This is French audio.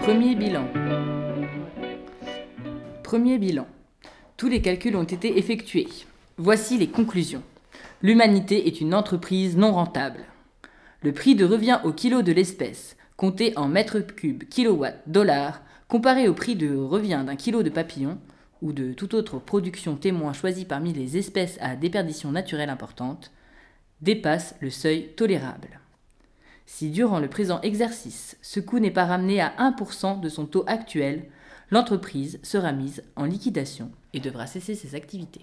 Premier bilan. Premier bilan. Tous les calculs ont été effectués. Voici les conclusions. L'humanité est une entreprise non rentable. Le prix de revient au kilo de l'espèce, compté en mètres cubes, kilowatts, dollars, comparé au prix de revient d'un kilo de papillon ou de toute autre production témoin choisie parmi les espèces à déperdition naturelle importante, dépasse le seuil tolérable. Si durant le présent exercice, ce coût n'est pas ramené à 1% de son taux actuel, l'entreprise sera mise en liquidation et devra cesser ses activités.